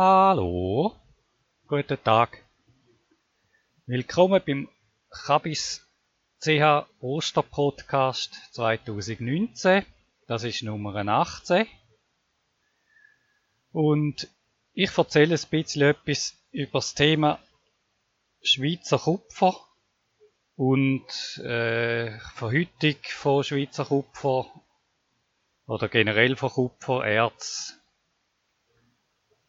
Hallo, guten Tag. Willkommen beim Kabis CH Osterpodcast 2019. Das ist Nummer 18. Und ich erzähle ein bisschen etwas über das Thema Schweizer Kupfer und äh, Verhütung von Schweizer Kupfer oder generell von Kupfererz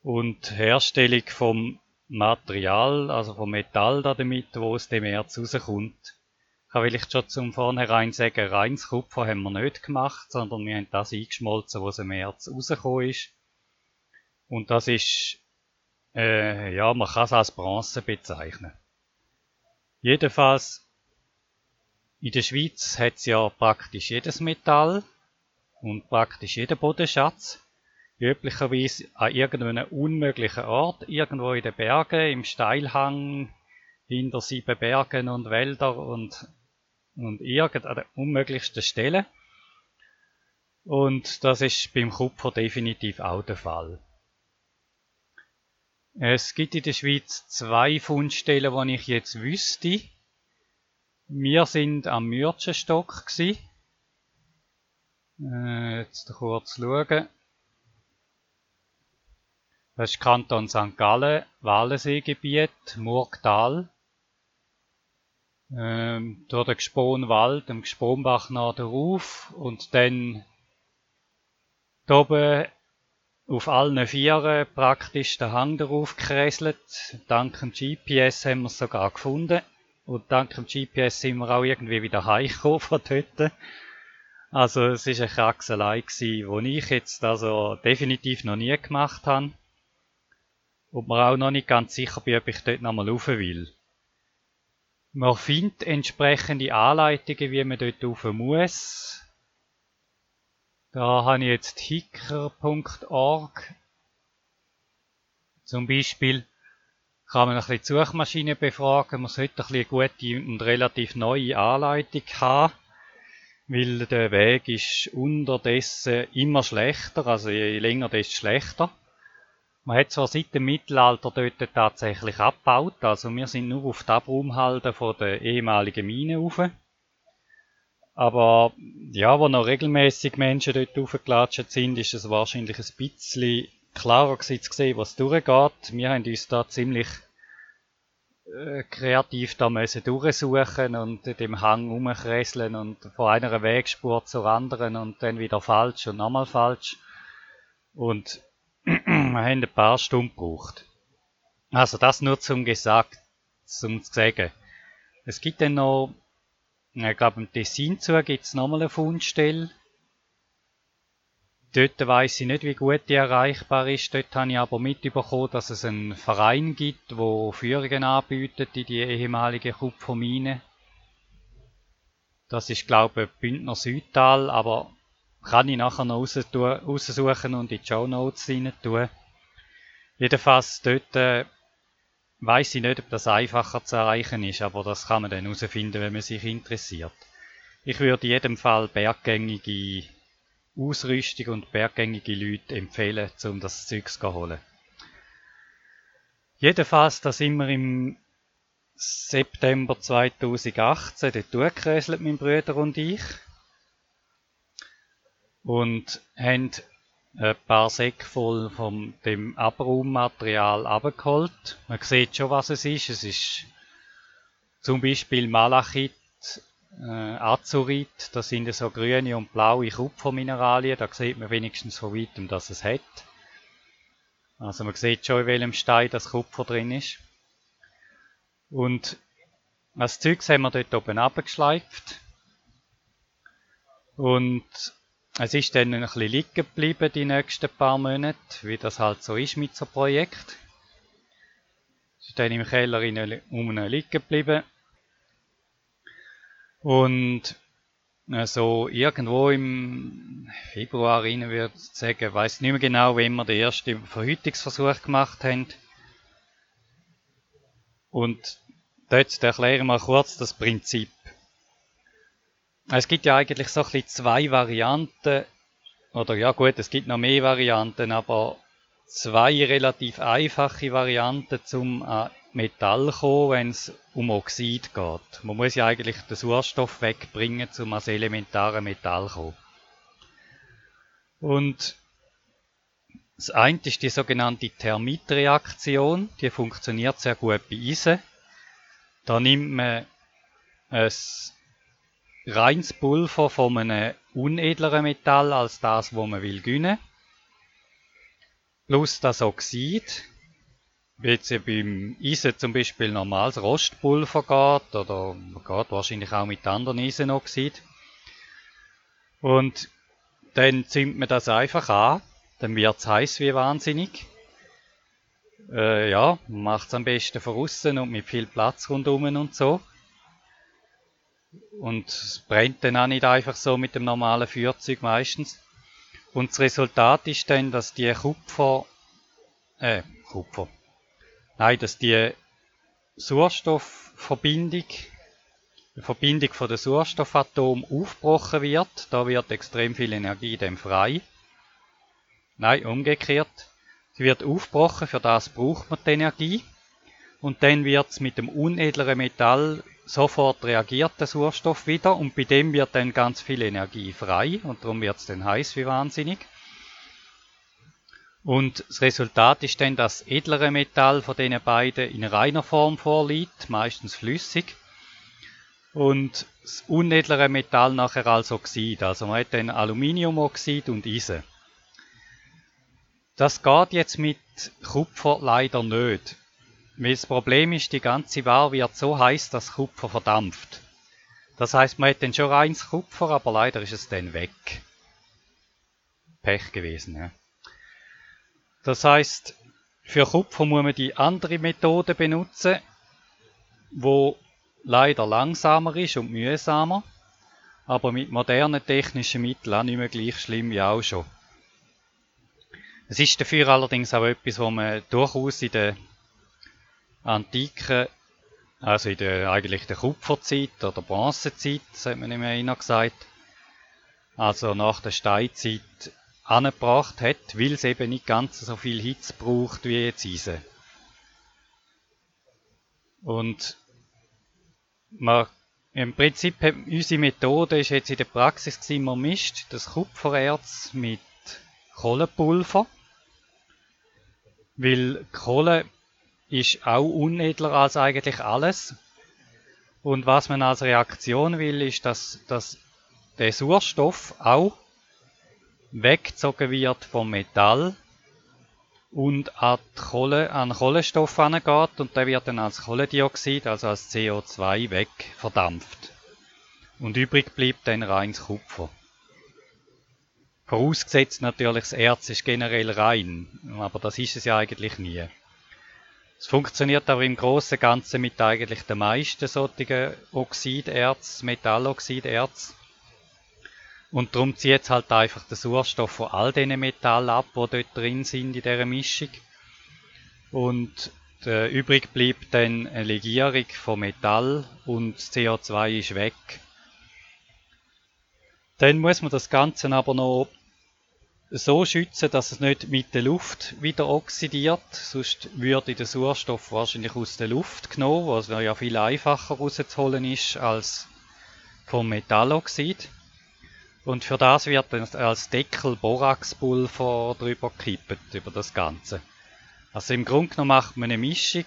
und Herstellung vom Material, also vom Metall da damit, wo aus dem Erz rauskommt. Kann vielleicht schon zum Vornherein sagen, reines Kupfer haben wir nicht gemacht, sondern wir haben das eingeschmolzen, was im Erz rausgekommen ist. Und das ist, äh, ja, man kann es als Bronze bezeichnen. Jedenfalls, in der Schweiz hat es ja praktisch jedes Metall und praktisch jeder Bodenschatz üblicherweise an irgendeinem unmöglichen Ort, irgendwo in den Bergen, im Steilhang, hinter sieben Bergen und Wälder und, und irgend an der unmöglichsten Stelle. Und das ist beim Kupfer definitiv auch der Fall. Es gibt in der Schweiz zwei Fundstellen, die ich jetzt wüsste. Wir sind am Mürtschenstock gsi. Äh, jetzt kurz schauen. Das ist Kanton St. Gallen, Wallenseegebiet, Murgtal. Ähm, durch den Gsponwald, dem Gsponbach nach der Ruf und dann da oben auf allen Vieren praktisch den Hang darauf gekräselt. Dank dem GPS haben wir es sogar gefunden. Und dank dem GPS sind wir auch irgendwie wieder heimgekommen von dort. Also es war eine Kraxelei die ich jetzt also definitiv noch nie gemacht habe und mir auch noch nicht ganz sicher bin, ob ich dort nochmal rauf will. Man findet entsprechende Anleitungen, wie man dort rauf muss. Da habe ich jetzt hicker.org. Zum Beispiel kann man ein bisschen die Suchmaschine befragen. Man sollte ein bisschen gute und relativ neue Anleitung haben, weil der Weg ist unterdessen immer schlechter, also je länger, desto schlechter. Man hat zwar seit dem Mittelalter dort tatsächlich abgebaut, also wir sind nur auf die Abraumhalde von der ehemaligen Mine rauf. Aber ja, wo noch regelmäßig Menschen dort raufgelatscht sind, ist es wahrscheinlich ein bisschen klarer gewesen zu sehen, was durchgeht. Wir haben uns da ziemlich äh, kreativ da müssen durchsuchen und dem Hang umkresseln und von einer Wegspur zur anderen und dann wieder falsch und nochmal falsch. Und wir haben ein paar Stunden gebraucht. Also das nur zum gesagt, zum zu sagen. Es gibt dann noch, ich glaube im Tessin zu gibt es nochmal eine Fundstelle. Dort weiss ich nicht, wie gut die erreichbar ist. Dort habe ich aber mitbekommen, dass es einen Verein gibt, wo Führungen anbietet in die ehemalige Kupfermine. Das ist, glaube ich, Bündner Südtal, aber kann ich nachher noch raussuchen und in die Show Notes rein tun. Jedenfalls dort äh, weiß ich nicht, ob das einfacher zu erreichen ist, aber das kann man dann herausfinden, wenn man sich interessiert. Ich würde in jedem Fall berggängige Ausrüstung und berggängige Leute empfehlen, um das Zeugs zu holen. Jedenfalls, da sind wir im September 2018 dort durchgeräselt, mein Bruder und ich und haben ein paar Säcke voll von dem Abraummaterial abgeholt. Man sieht schon, was es ist. Es ist zum Beispiel Malachit, äh, Azurit, das sind so grüne und blaue Kupfermineralien. Da sieht man wenigstens von weitem, dass es hat. Also man sieht schon, in welchem Stein das Kupfer drin ist. Und das Zeugs haben wir dort oben abgeschleift. Und es ist dann ein bisschen liegen geblieben die nächsten paar Monate, wie das halt so ist mit so einem Projekt. Es ist dann im Keller um liegen geblieben. Und äh, so irgendwo im Februar rein würde ich sagen, weiss nicht mehr genau, wenn wir den ersten Verhütungsversuch gemacht haben. Und dort erkläre ich mal kurz das Prinzip. Es gibt ja eigentlich so ein bisschen zwei Varianten. Oder ja gut, es gibt noch mehr Varianten, aber zwei relativ einfache Varianten zum an Metall kommen, wenn es um Oxid geht. Man muss ja eigentlich den Sauerstoff wegbringen, um als elementare Metall zu kommen. Und das eine ist die sogenannte Thermitreaktion. Die funktioniert sehr gut bei Eisen. Da nimmt man ein reines Pulver von einem unedleren Metall als das, wo man will gewinnen. Plus das Oxid, wie jetzt beim Eisen zum Beispiel normales Rostpulver geht, oder geht wahrscheinlich auch mit anderen Eisenoxid. Und dann zündet man das einfach an, dann wird es heiß wie wahnsinnig. Äh, ja, macht es am besten von außen und mit viel Platz rundum und so. Und es brennt dann auch nicht einfach so mit dem normalen Feuerzeug meistens. Und das Resultat ist dann, dass die Kupfer, äh, Kupfer, nein, dass die Sauerstoffverbindung, die Verbindung von der Sauerstoffatom aufgebrochen wird. Da wird extrem viel Energie dem frei. Nein, umgekehrt. Sie wird aufgebrochen, für das braucht man die Energie. Und dann wird es mit dem unedleren Metall sofort reagiert der Sauerstoff wieder und bei dem wird dann ganz viel Energie frei und darum wird es dann heiß wie wahnsinnig. Und das Resultat ist dann, dass das edlere Metall von den beiden in reiner Form vorliegt, meistens flüssig. Und das unedlere Metall nachher als Oxid. Also man hat dann Aluminiumoxid und Eisen. Das geht jetzt mit Kupfer leider nicht. Das Problem ist, die ganze Ware wird so heiß, dass Kupfer verdampft. Das heißt, man hat dann schon reines Kupfer, aber leider ist es dann weg. Pech gewesen, ja. Das heißt, für Kupfer muss man die andere Methode benutzen, wo leider langsamer ist und mühsamer, aber mit modernen technischen Mitteln auch nicht mehr gleich schlimm wie auch schon. Es ist dafür allerdings auch etwas, wo man durchaus in der antiken, also in der eigentlich der Kupferzeit oder Bronzezeit, das hat man nicht mehr gesagt, also nach der Steinzeit angebracht hat, weil es eben nicht ganz so viel Hitze braucht wie jetzt Eisen. Und man, im Prinzip unsere Methode ist jetzt in der Praxis gewesen, man mischt das Kupfererz mit Kohlepulver, weil Kohle ist auch unedler als eigentlich alles. Und was man als Reaktion will, ist, dass, dass der Sauerstoff auch weggezogen wird vom Metall und an, Kohle, an Kohlenstoff angeht und der wird dann als Kohlendioxid, also als CO2 weg verdampft. Und übrig bleibt dann reines Kupfer. Vorausgesetzt natürlich, das Erz ist generell rein, aber das ist es ja eigentlich nie. Es funktioniert aber im Großen und Ganzen mit eigentlich den meisten solchen Oxiderz, Metalloxiderz. Und darum zieht es halt einfach den Sauerstoff von all diesen Metallen ab, die dort drin sind in dieser Mischung. Und äh, übrig bleibt dann eine Legierung von Metall und das CO2 ist weg. Dann muss man das Ganze aber noch so schützen, dass es nicht mit der Luft wieder oxidiert. Sonst würde der Sauerstoff wahrscheinlich aus der Luft genommen, was ja viel einfacher rauszuholen ist als vom Metalloxid. Und für das wird dann als Deckel Boraxpulver drüber gekippt, über das Ganze. Also im Grunde genommen macht man eine Mischung.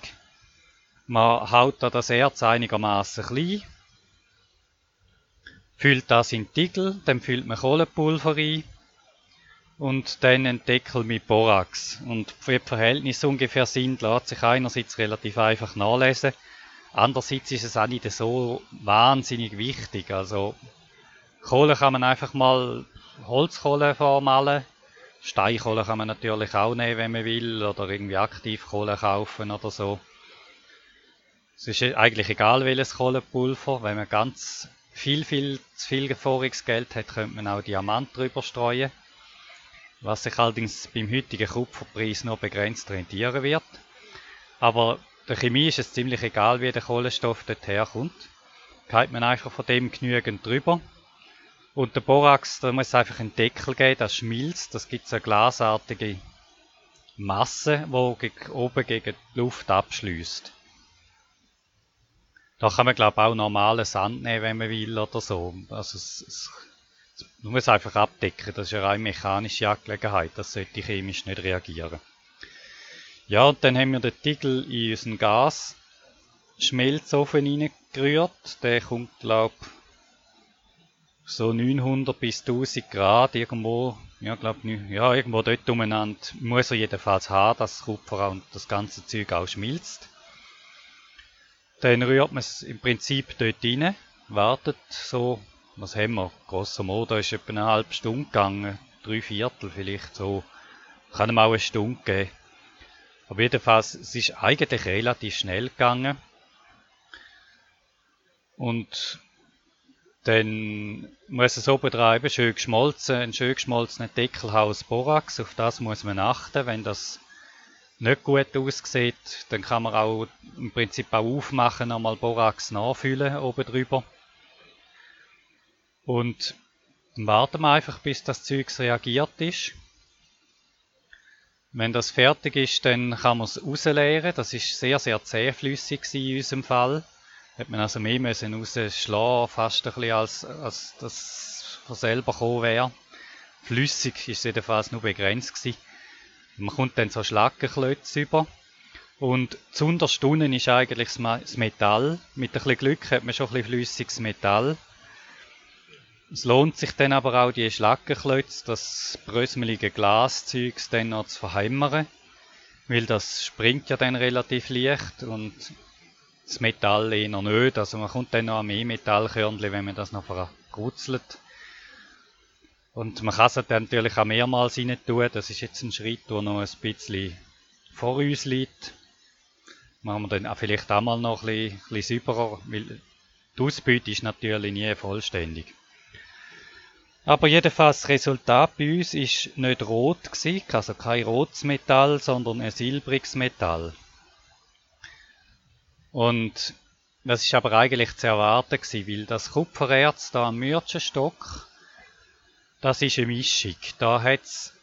Man haut da das Erz einigermaßen klein, füllt das in Tiegel, dann füllt man Kohlepulver rein, und dann ein Deckel mit Borax. Und wie die Verhältnisse ungefähr sind, lässt sich einerseits relativ einfach nachlesen, andererseits ist es auch nicht so wahnsinnig wichtig. Also Kohle kann man einfach mal Holzkohle vormalen. Steinkohle kann man natürlich auch nehmen, wenn man will, oder irgendwie Aktivkohle kaufen oder so. Es ist eigentlich egal, welches Kohlepulver. Wenn man ganz viel, viel zu viel Vorringsgeld hat, könnte man auch Diamant drüber streuen was sich allerdings beim heutigen Kupferpreis nur begrenzt rentieren wird. Aber der Chemie ist es ziemlich egal, wie der Kohlenstoff dort herkommt. Geht man einfach von dem genügend drüber. Und der Borax, da muss es einfach einen Deckel geben, das schmilzt, das gibt so eine glasartige Masse, die oben gegen die Luft abschließt. Da kann man glaube ich auch normalen Sand nehmen, wenn man will oder so. Also es, es, man muss einfach abdecken, das ist eine rein mechanische Angelegenheit, das sollte chemisch nicht reagieren. Ja, und dann haben wir den Tiegel in unseren Gas-Schmelzofen reingerührt. Der kommt glaube so 900 bis 1000 Grad irgendwo, ja glaube ja irgendwo dort umeinander muss er jedenfalls haben, dass das Kupfer und das ganze Zeug auch schmilzt. Dann rührt man es im Prinzip dort rein, wartet so, was haben wir, grosser Modo ist etwa eine halbe Stunde gegangen, drei Viertel vielleicht so, kann ihm auch eine Stunde geben. Aber jedenfalls, es ist eigentlich relativ schnell gegangen. Und dann muss es oben drauf schön geschmolzen, ein schön geschmolzener Deckel aus Borax, auf das muss man achten, wenn das nicht gut aussieht, dann kann man auch im Prinzip auch aufmachen, nochmal Borax nachfüllen oben drüber. Und dann warten wir einfach, bis das Zeug reagiert ist. Wenn das fertig ist, dann kann man es rausleeren. Das ist sehr, sehr zähflüssig in unserem Fall. Hat man also mehr müssen rausschlagen, fast ein bisschen als, als das von selber gekommen wäre. Flüssig ist jedenfalls nur begrenzt gewesen. Man kommt dann so Schlackenklötze über. Und zuunterst unten ist eigentlich das Metall. Mit ein bisschen Glück hat man schon ein bisschen flüssiges Metall. Es lohnt sich dann aber auch, die Schlackenklötze, das brösmelige Glaszeug dann noch zu verhämmern. Weil das springt ja dann relativ leicht und das Metall eher nicht. Also man kommt dann noch an mehr Metallkörnchen, wenn man das noch verkrutzelt. Und man kann es dann natürlich auch mehrmals rein tun. Das ist jetzt ein Schritt, der noch ein bisschen vor uns liegt. Machen wir dann auch vielleicht auch mal noch ein bisschen, ein bisschen sauberer, weil die Ausbeute ist natürlich nie vollständig. Aber jedenfalls das Resultat bei uns ist nicht rot gewesen, also kein rotes Metall, sondern ein silbriges Metall. Und das ist aber eigentlich zu erwarten gewesen, weil das Kupfererz da am Mürzenstock das ist eine Mischung. Da hat es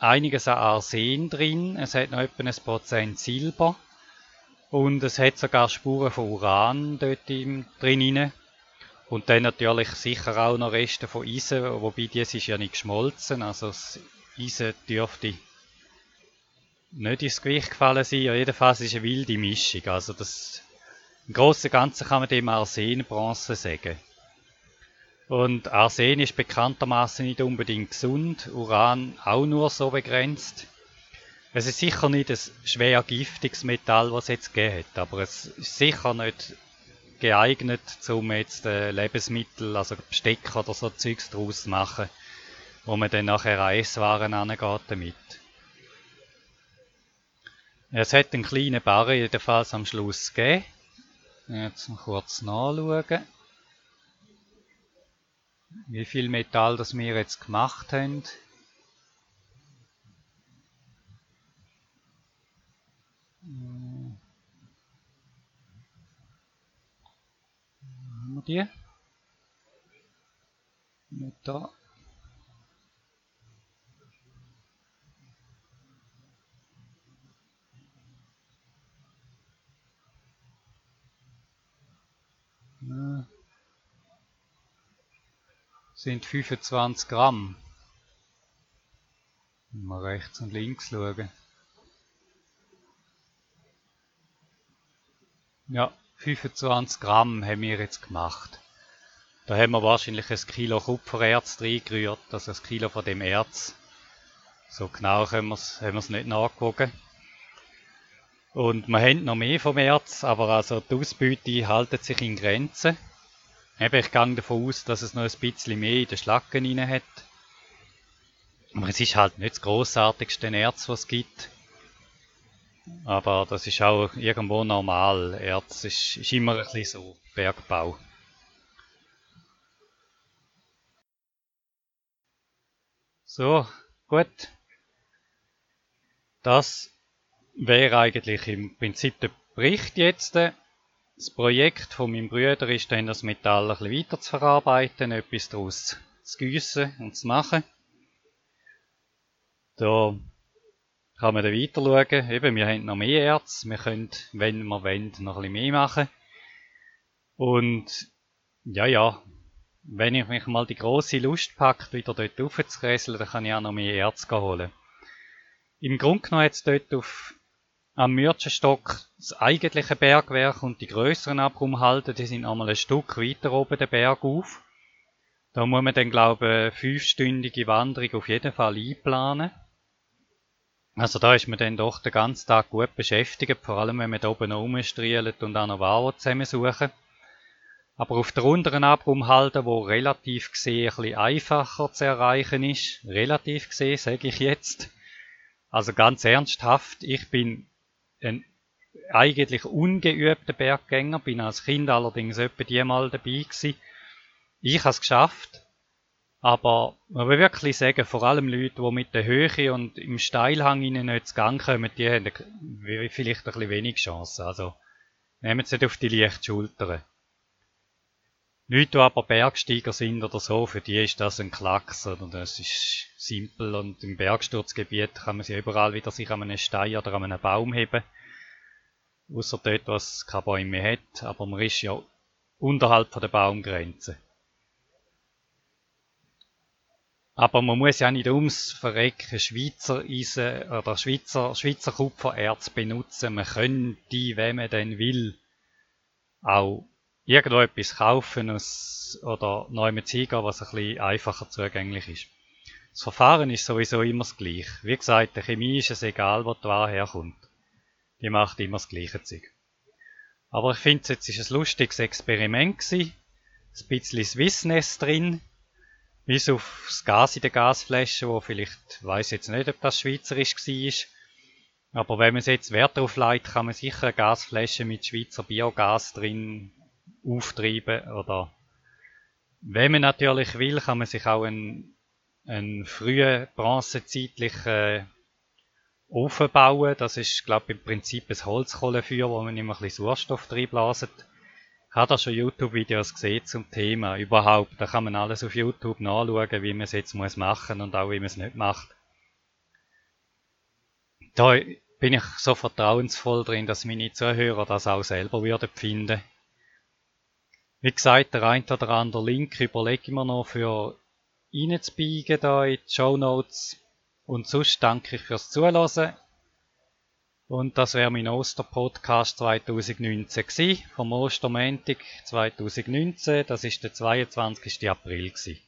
einiges an Arsen drin, es hat noch etwa ein Prozent Silber und es hat sogar Spuren von Uran dort drin. Und dann natürlich sicher auch noch Reste von Eisen, wobei dies ist ja nicht geschmolzen, also das Eisen dürfte nicht ins Gewicht gefallen sein. Jedenfalls ist es eine wilde Mischung. Also das, im Großen und Ganzen kann man dem Arsenbronze sagen. Und Arsen ist bekanntermaßen nicht unbedingt gesund, Uran auch nur so begrenzt. Es ist sicher nicht ein schwer giftiges Metall, was es jetzt gegeben hat, aber es ist sicher nicht geeignet, um jetzt äh, Lebensmittel, also Besteck oder so Zeugs draus zu machen, wo man dann nachher Eiswaren angeht damit. Es hat einen kleinen Barren jedenfalls am Schluss gegeben. Jetzt mal kurz nachschauen wie viel Metall das wir jetzt gemacht haben. Haben wir die? Nicht da. Sind 25 Gramm. Mal rechts und links schauen. Ja, 25 Gramm haben wir jetzt gemacht. Da haben wir wahrscheinlich ein Kilo Kupfererz reingerührt, also ein Kilo von dem Erz. So genau haben wir es, haben wir es nicht nachgewogen. Und wir haben noch mehr vom Erz, aber also die Ausbeute haltet sich in Grenzen. Eben, ich gehe davon aus, dass es noch ein bisschen mehr in den Schlacken rein hat. Aber es ist halt nicht das grossartigste Erz, was es gibt. Aber das ist auch irgendwo normal. Erz ist, ist immer ein bisschen so, Bergbau. So, gut. Das wäre eigentlich im Prinzip der Bericht jetzt. Das Projekt von meinem Bruder ist dann, das Metall ein weiter zu verarbeiten, etwas daraus zu gießen und zu machen. Da kann man dann weiter schauen. Eben, wir haben noch mehr Erz. Wir können, wenn wir wollen, noch ein bisschen mehr machen. Und, ja, ja. Wenn ich mich mal die große Lust packt, wieder dort raufzukräseln, dann kann ich auch noch mehr Erz holen. Im Grunde genommen hat es dort auf, am Mürzenstock das eigentliche Bergwerk und die größeren Abraumhalden, die sind einmal ein Stück weiter oben den Berg auf. Da muss man dann, glaube ich, eine fünfstündige Wanderung auf jeden Fall einplanen. Also da ist man dann doch den ganzen Tag gut beschäftigt, vor allem wenn man da oben rumstrielt und auch noch Waren zusammensuchen. Aber auf der unteren Abraumhalde, wo relativ gesehen ein bisschen einfacher zu erreichen ist, relativ gesehen, sage ich jetzt, also ganz ernsthaft, ich bin ein eigentlich ungeübter Berggänger, bin als Kind allerdings etwa die mal dabei gewesen. Ich habe es geschafft, aber man will wirklich sagen, vor allem Leute, die mit der Höhe und im Steilhang ihnen nicht zu Gang kommen, die haben vielleicht ein bisschen wenig Chancen. Also nehmen sie nicht auf die leichten Schultern. Leute, die aber Bergsteiger sind oder so, für die ist das ein Klacks oder das ist simpel und im Bergsturzgebiet kann man sich überall wieder sich an einem Stein oder an einem Baum heben. Außer dort, was keine Bäume mehr hat, aber man ist ja unterhalb der Baumgrenze. Aber man muss ja nicht ums Verrecken Schweizer Eisen oder Schweizer, Schweizer Kupfererz benutzen. Man könnte, wenn man denn will, auch irgendwo etwas kaufen aus, oder neu mit hingehen, was ein bisschen einfacher zugänglich ist. Das Verfahren ist sowieso immer das gleiche. Wie gesagt, der Chemie ist es egal, wo die Ware herkommt. Die macht immer das gleiche Zeug. Aber ich finde, jetzt ist ein lustiges Experiment gewesen. Ein bisschen Swissness drin. Bis auf das Gas in der Gasflasche, wo vielleicht, weiß jetzt nicht, ob das schweizerisch war. Aber wenn man es jetzt Wert darauf legt, kann man sicher eine Gasflasche mit Schweizer Biogas drin auftreiben. Oder wenn man natürlich will, kann man sich auch einen, einen frühen bronzezeitlichen Ofen bauen. Das ist, glaube ich, im Prinzip ein Holzkohlenfeuer, wo man immer ein bisschen Sauerstoff reinblasen habe da schon YouTube-Videos gesehen zum Thema überhaupt. Da kann man alles auf YouTube nachschauen, wie man es jetzt muss machen und auch wie man es nicht macht. Da bin ich so vertrauensvoll drin, dass meine Zuhörer das auch selber würden finden. Wie gesagt, der ein oder andere Link überlege ich mir noch für reinzubiegen da in die Show Notes. Und sonst danke ich fürs Zuhören. Und das wäre mein Osterpodcast 2019 gewesen, vom Ostermontag 2019. Das ist der 22. April gewesen.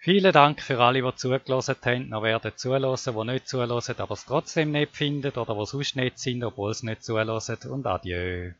Vielen Dank für alle, die zugelassen haben, noch werden zulassen, die nicht zulassen, aber es trotzdem nicht finden oder die sonst nicht sind, obwohl sie nicht zulassen. Und adieu.